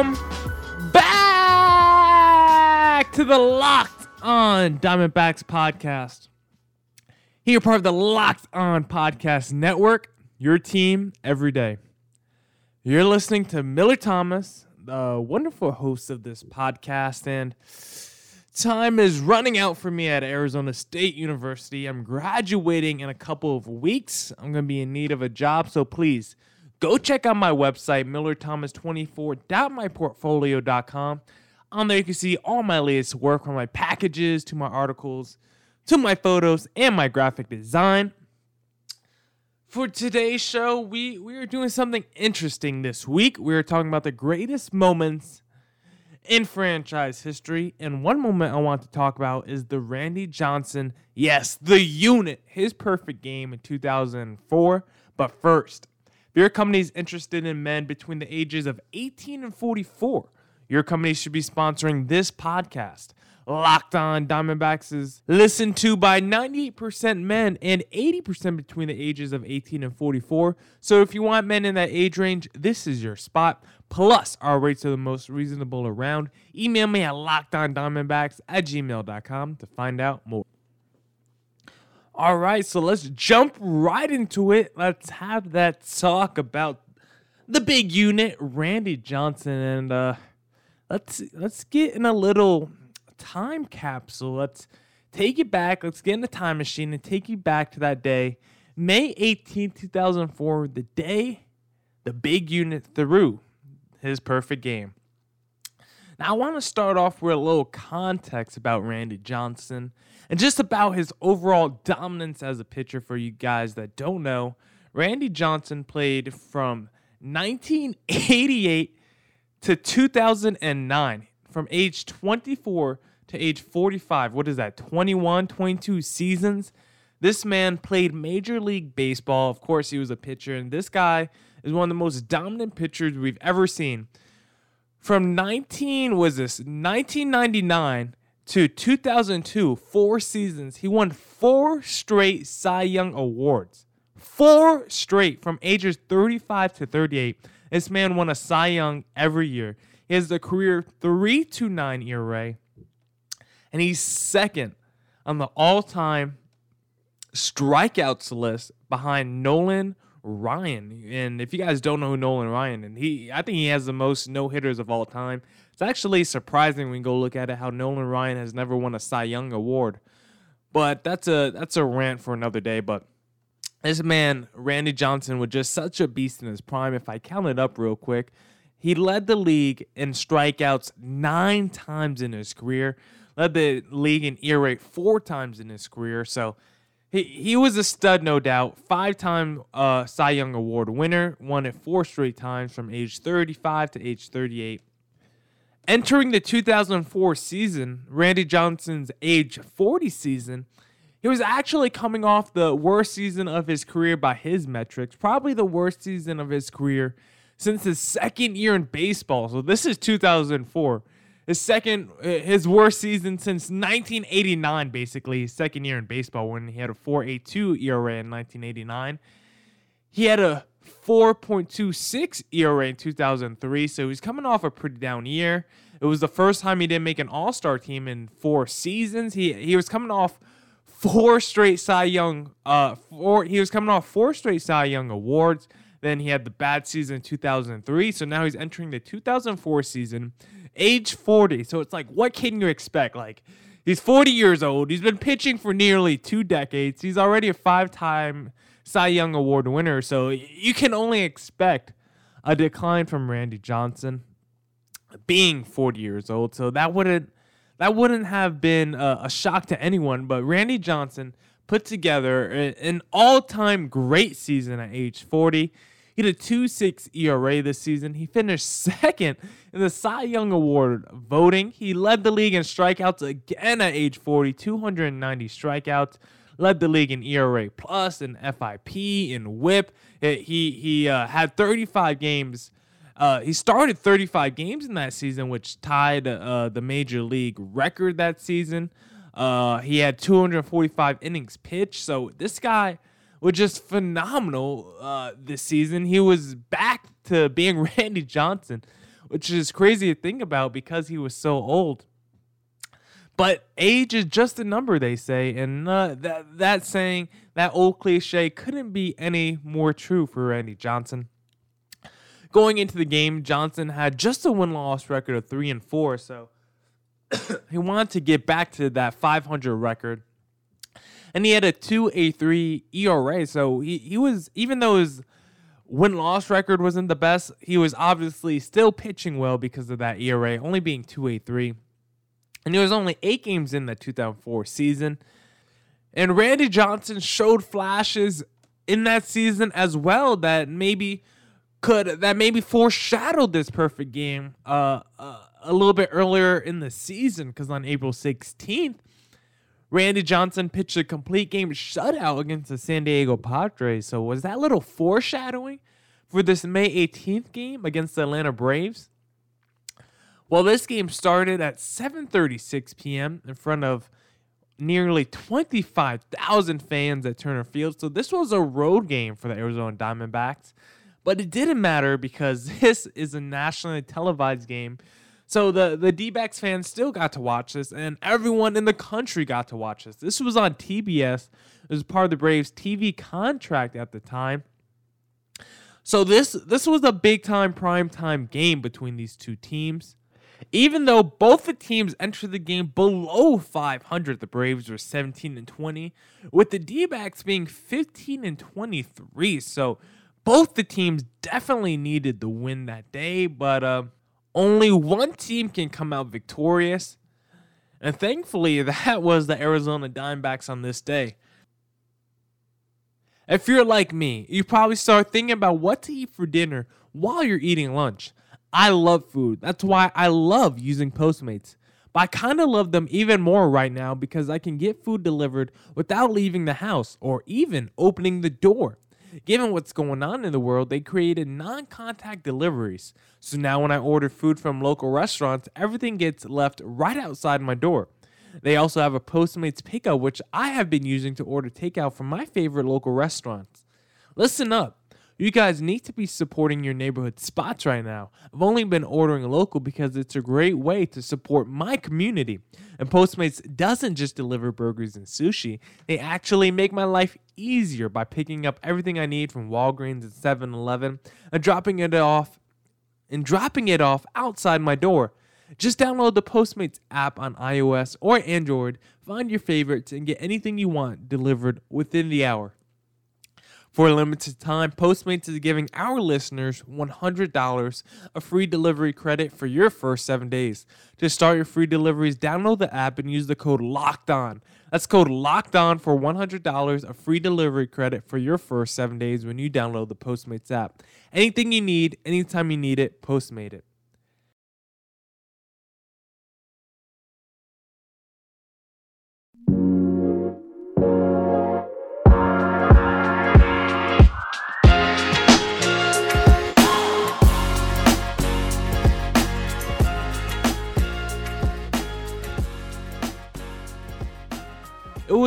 Welcome back to the Locked On Diamondbacks podcast. Here, part of the Locked On Podcast Network, your team every day. You're listening to Miller Thomas, the wonderful host of this podcast, and time is running out for me at Arizona State University. I'm graduating in a couple of weeks. I'm going to be in need of a job, so please go check out my website, millerthomas24.myportfolio.com. On there, you can see all my latest work from my packages to my articles to my photos and my graphic design. For today's show, we, we are doing something interesting this week. We are talking about the greatest moments in franchise history. And one moment I want to talk about is the Randy Johnson, yes, the unit, his perfect game in 2004. But first, company is interested in men between the ages of 18 and 44, your company should be sponsoring this podcast. Locked On Diamondbacks is listened to by 98% men and 80% between the ages of 18 and 44. So if you want men in that age range, this is your spot. Plus, our rates are the most reasonable around. Email me at lockedondiamondbacks at gmail.com to find out more. All right, so let's jump right into it. Let's have that talk about the big unit, Randy Johnson, and uh, let's let's get in a little time capsule. Let's take you back. Let's get in the time machine and take you back to that day, May 18, 2004, the day the big unit threw his perfect game. Now, I want to start off with a little context about Randy Johnson and just about his overall dominance as a pitcher for you guys that don't know. Randy Johnson played from 1988 to 2009, from age 24 to age 45. What is that? 21, 22 seasons. This man played Major League Baseball. Of course, he was a pitcher, and this guy is one of the most dominant pitchers we've ever seen. From 19 was this 1999 to 2002, four seasons, he won four straight Cy Young awards. Four straight from ages 35 to 38. This man won a Cy Young every year. He has the career 329 ERA, and he's second on the all-time strikeouts list behind Nolan Ryan. And if you guys don't know Nolan Ryan, and he, I think he has the most no hitters of all time. It's actually surprising when you go look at it how Nolan Ryan has never won a Cy Young award. But that's a that's a rant for another day. But this man, Randy Johnson, was just such a beast in his prime. If I count it up real quick, he led the league in strikeouts nine times in his career, led the league in ERA four times in his career. So he, he was a stud, no doubt. Five time uh, Cy Young Award winner, won it four straight times from age 35 to age 38. Entering the 2004 season, Randy Johnson's age 40 season, he was actually coming off the worst season of his career by his metrics, probably the worst season of his career since his second year in baseball. So this is 2004. His second, his worst season since 1989, basically, his second year in baseball when he had a 4.82 ERA in 1989. He had a 4.26 ERA in 2003, so he's coming off a pretty down year. It was the first time he didn't make an All Star team in four seasons. He he was coming off four straight Cy Young. Uh, four he was coming off four straight Cy Young awards. Then he had the bad season in 2003. So now he's entering the 2004 season, age 40. So it's like, what can you expect? Like, he's 40 years old. He's been pitching for nearly two decades. He's already a five time Cy Young Award winner. So you can only expect a decline from Randy Johnson being 40 years old. So that wouldn't that wouldn't have been a, a shock to anyone. But Randy Johnson put together an all-time great season at age 40. He had a 2.6 ERA this season. He finished second in the Cy Young Award voting. He led the league in strikeouts again at age 40, 290 strikeouts. Led the league in ERA plus and FIP and WHIP. He he uh, had 35 games uh, he started 35 games in that season, which tied uh, the major league record that season. Uh, he had 245 innings pitched. So this guy was just phenomenal uh, this season. He was back to being Randy Johnson, which is crazy to think about because he was so old. But age is just a number, they say, and uh, that that saying, that old cliche, couldn't be any more true for Randy Johnson. Going into the game, Johnson had just a win-loss record of three and four, so he wanted to get back to that 500 record. And he had a two a three ERA, so he, he was even though his win loss record wasn't the best, he was obviously still pitching well because of that ERA, only being two a three. And he was only eight games in the 2004 season. And Randy Johnson showed flashes in that season as well that maybe could that maybe foreshadowed this perfect game uh, uh a little bit earlier in the season because on April 16th, Randy Johnson pitched a complete game shutout against the San Diego Padres. So was that little foreshadowing for this May 18th game against the Atlanta Braves? Well, this game started at 7:36 p.m. in front of nearly 25,000 fans at Turner Field. So this was a road game for the Arizona Diamondbacks. But it didn't matter because this is a nationally televised game. So the the D-backs fans still got to watch this and everyone in the country got to watch this. This was on TBS. It was part of the Braves TV contract at the time. So this this was a big time prime time game between these two teams. Even though both the teams entered the game below 500, the Braves were 17 and 20, with the D-backs being 15 and 23. So both the teams definitely needed the win that day, but uh, only one team can come out victorious. And thankfully, that was the Arizona Diamondbacks on this day. If you're like me, you probably start thinking about what to eat for dinner while you're eating lunch. I love food. That's why I love using Postmates. But I kind of love them even more right now because I can get food delivered without leaving the house or even opening the door. Given what's going on in the world, they created non contact deliveries. So now when I order food from local restaurants, everything gets left right outside my door. They also have a Postmates pickup, which I have been using to order takeout from my favorite local restaurants. Listen up. You guys need to be supporting your neighborhood spots right now. I've only been ordering local because it's a great way to support my community. And Postmates doesn't just deliver burgers and sushi, they actually make my life easier by picking up everything I need from Walgreens and 7-Eleven and dropping it off and dropping it off outside my door. Just download the Postmates app on iOS or Android, find your favorites, and get anything you want delivered within the hour. For a limited time, Postmates is giving our listeners $100 a free delivery credit for your first seven days. To start your free deliveries, download the app and use the code Locked On. That's code Locked On for $100 a free delivery credit for your first seven days when you download the Postmates app. Anything you need, anytime you need it, Postmate it.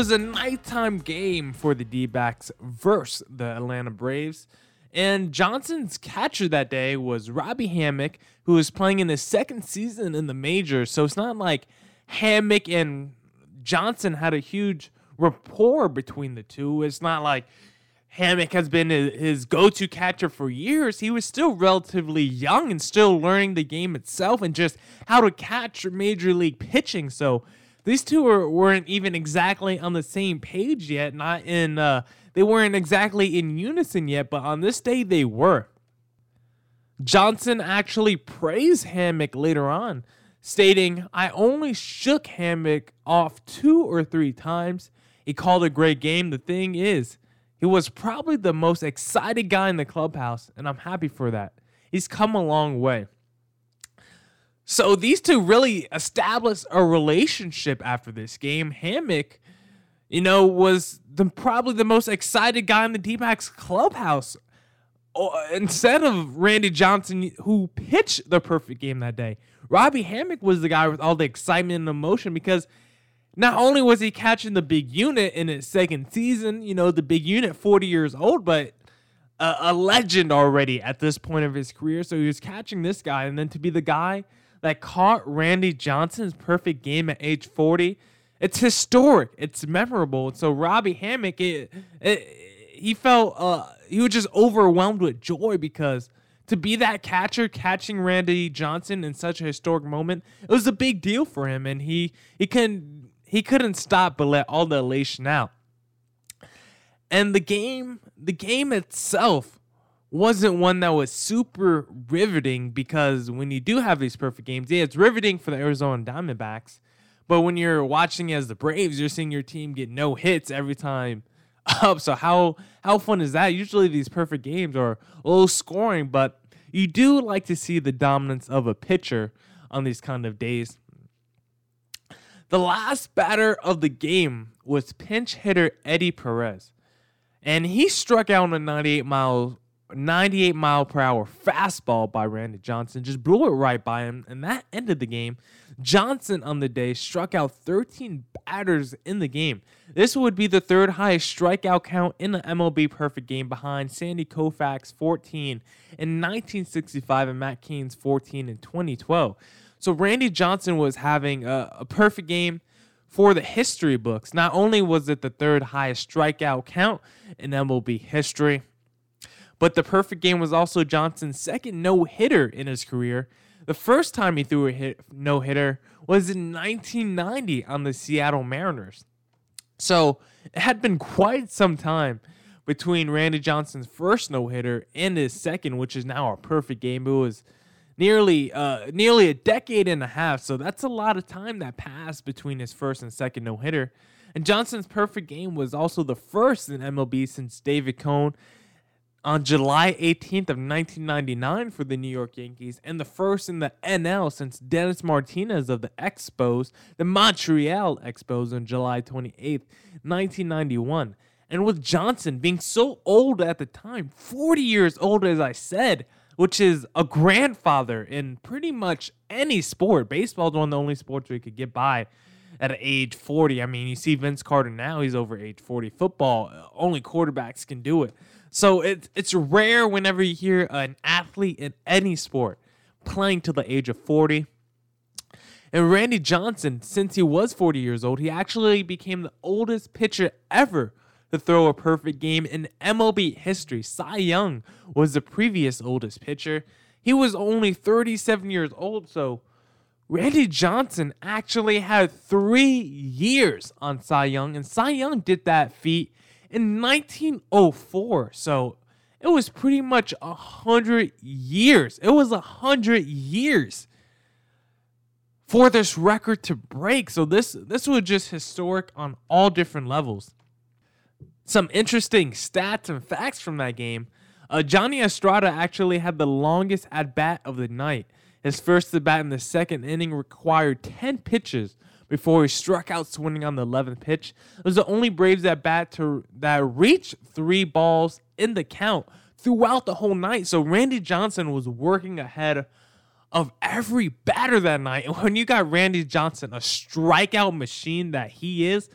Was a nighttime game for the D backs versus the Atlanta Braves. And Johnson's catcher that day was Robby Hammock, who was playing in his second season in the majors. So it's not like Hammock and Johnson had a huge rapport between the two. It's not like Hammock has been his go to catcher for years. He was still relatively young and still learning the game itself and just how to catch major league pitching. So these two were, weren't even exactly on the same page yet. Not in uh, they weren't exactly in unison yet, but on this day they were. Johnson actually praised Hammock later on, stating, "I only shook Hammock off two or three times. He called a great game. The thing is." He was probably the most excited guy in the clubhouse, and I'm happy for that. He's come a long way. So these two really established a relationship after this game. Hammock, you know, was the probably the most excited guy in the D-backs clubhouse. Oh, instead of Randy Johnson, who pitched the perfect game that day, Robby Hammock was the guy with all the excitement and emotion because not only was he catching the big unit in his second season, you know, the big unit, 40 years old, but a, a legend already at this point of his career. So he was catching this guy, and then to be the guy that caught Randy Johnson's perfect game at age 40, it's historic. It's memorable. So Robby Hammock, it, it, he felt uh, he was just overwhelmed with joy because to be that catcher catching Randy Johnson in such a historic moment, it was a big deal for him, and he he couldn't he couldn't stop but let all the elation out. And the game, the game itself wasn't one that was super riveting because when you do have these perfect games, yeah, it's riveting for the Arizona Diamondbacks. But when you're watching as the Braves, you're seeing your team get no hits every time up. So how how fun is that? Usually these perfect games are low scoring, but you do like to see the dominance of a pitcher on these kind of days. The last batter of the game was pinch hitter Eddie Perez. And he struck out on a 98 mile 98 mile per hour fastball by Randy Johnson, just blew it right by him, and that ended the game. Johnson on the day struck out 13 batters in the game. This would be the third highest strikeout count in the MLB perfect game behind Sandy Koufax 14 in 1965 and Matt Cain's 14 in 2012. So Randy Johnson was having a, a perfect game for the history books. Not only was it the third highest strikeout count in MLB history, but the perfect game was also Johnson's second no hitter in his career. The first time he threw a hit, no hitter was in 1990 on the Seattle Mariners. So it had been quite some time between Randy Johnson's first no hitter and his second, which is now a perfect game. It was nearly uh, nearly a decade and a half. So that's a lot of time that passed between his first and second no hitter. And Johnson's perfect game was also the first in MLB since David Cone on July 18th of 1999 for the New York Yankees and the first in the NL since Dennis Martinez of the Expos, the Montreal Expos on July 28th, 1991. And with Johnson being so old at the time, 40 years old as I said, which is a grandfather in pretty much any sport. Baseball is one of the only sports where you could get by at age 40. I mean, you see Vince Carter now, he's over age 40. Football, uh, only quarterbacks can do it. So it's it's rare whenever you hear an athlete in any sport playing to the age of 40. And Randy Johnson, since he was 40 years old, he actually became the oldest pitcher ever to throw a perfect game in MLB history. Cy Young was the previous oldest pitcher. He was only 37 years old, so Randy Johnson actually had three years on Cy Young, and Cy Young did that feat in 1904. So it was pretty much a hundred years. It was a hundred years for this record to break. So this this was just historic on all different levels. Some interesting stats and facts from that game. Uh, Johnny Estrada actually had the longest at bat of the night. His first at bat in the second inning required 10 pitches before he struck out swinging on the 11th pitch. It was the only Braves at bat to that reached three balls in the count throughout the whole night. So Randy Johnson was working ahead of every batter that night. And when you got Randy Johnson, a strikeout machine that he is,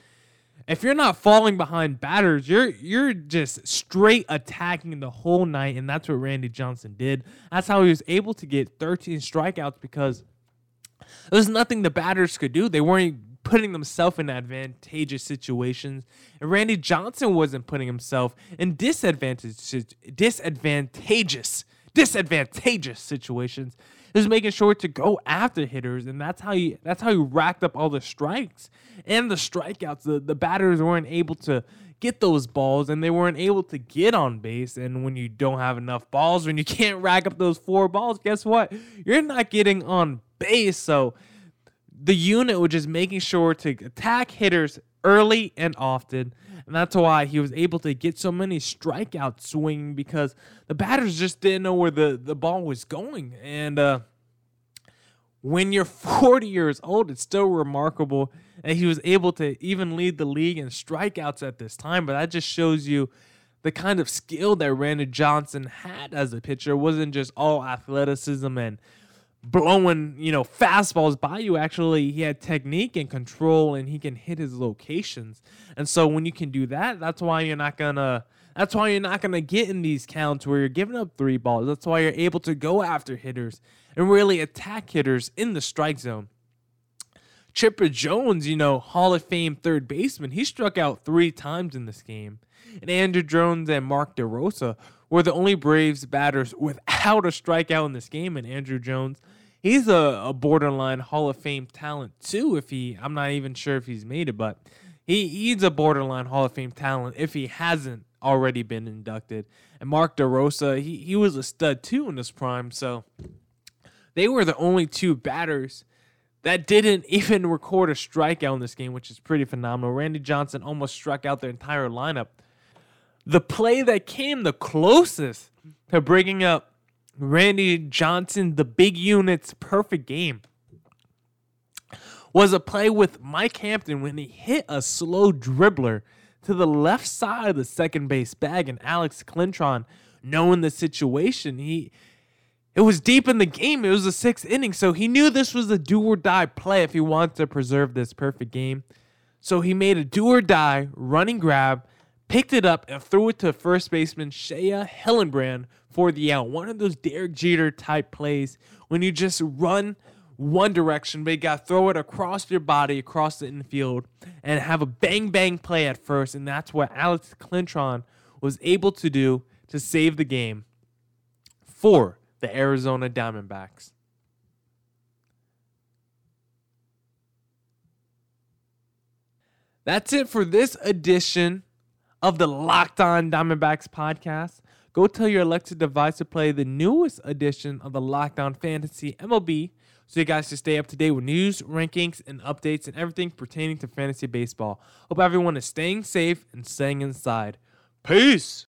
if you're not falling behind batters, you're you're just straight attacking the whole night, and that's what Randy Johnson did. That's how he was able to get 13 strikeouts because there's nothing the batters could do. They weren't putting themselves in advantageous situations. And Randy Johnson wasn't putting himself in disadvantageous, disadvantageous, disadvantageous situations. He was making sure to go after hitters, and that's how you that's how you racked up all the strikes and the strikeouts. The the batters weren't able to get those balls and they weren't able to get on base. And when you don't have enough balls, when you can't rack up those four balls, guess what? You're not getting on base. So the unit was just making sure to attack hitters early and often. And that's why he was able to get so many strikeouts swinging because the batters just didn't know where the, the ball was going. And uh, when you're 40 years old, it's still remarkable that he was able to even lead the league in strikeouts at this time. But that just shows you the kind of skill that Randy Johnson had as a pitcher. It wasn't just all athleticism and blowing, you know, fastballs by you. Actually, he had technique and control and he can hit his locations. And so when you can do that, that's why you're not gonna That's why you're not to get in these counts where you're giving up three balls. That's why you're able to go after hitters and really attack hitters in the strike zone. Chipper Jones, you know, Hall of Fame third baseman, he struck out three times in this game. And Andruw Jones and Mark DeRosa were the only Braves batters without a strikeout in this game. And Andruw Jones, he's a, a borderline Hall of Fame talent too. If he, I'm not even sure if he's made it, but he, he's a borderline Hall of Fame talent if he hasn't already been inducted. And Mark DeRosa, he, he was a stud too in his prime. So they were the only two batters that didn't even record a strikeout in this game, which is pretty phenomenal. Randy Johnson almost struck out their entire lineup. The play that came the closest to bringing up Randy Johnson, the big unit's perfect game, was a play with Mike Hampton when he hit a slow dribbler to the left side of the second base bag, and Alex Cintron, knowing the situation, he it was deep in the game. It was the sixth inning, so he knew this was a do or die play if he wanted to preserve this perfect game. So he made a do or die running grab, picked it up, and threw it to first baseman Shea Hillenbrand for the out. One of those Derek Jeter type plays when you just run one direction, but you got to throw it across your body, across the infield, and have a bang bang play at first. And that's what Alex Cintron was able to do to save the game for the Arizona Diamondbacks. That's it for this edition of the Locked On Diamondbacks podcast. Go tell your Alexa device to play the newest edition of the Locked On Fantasy MLB so you guys can stay up to date with news, rankings, and updates and everything pertaining to fantasy baseball. Hope everyone is staying safe and staying inside. Peace.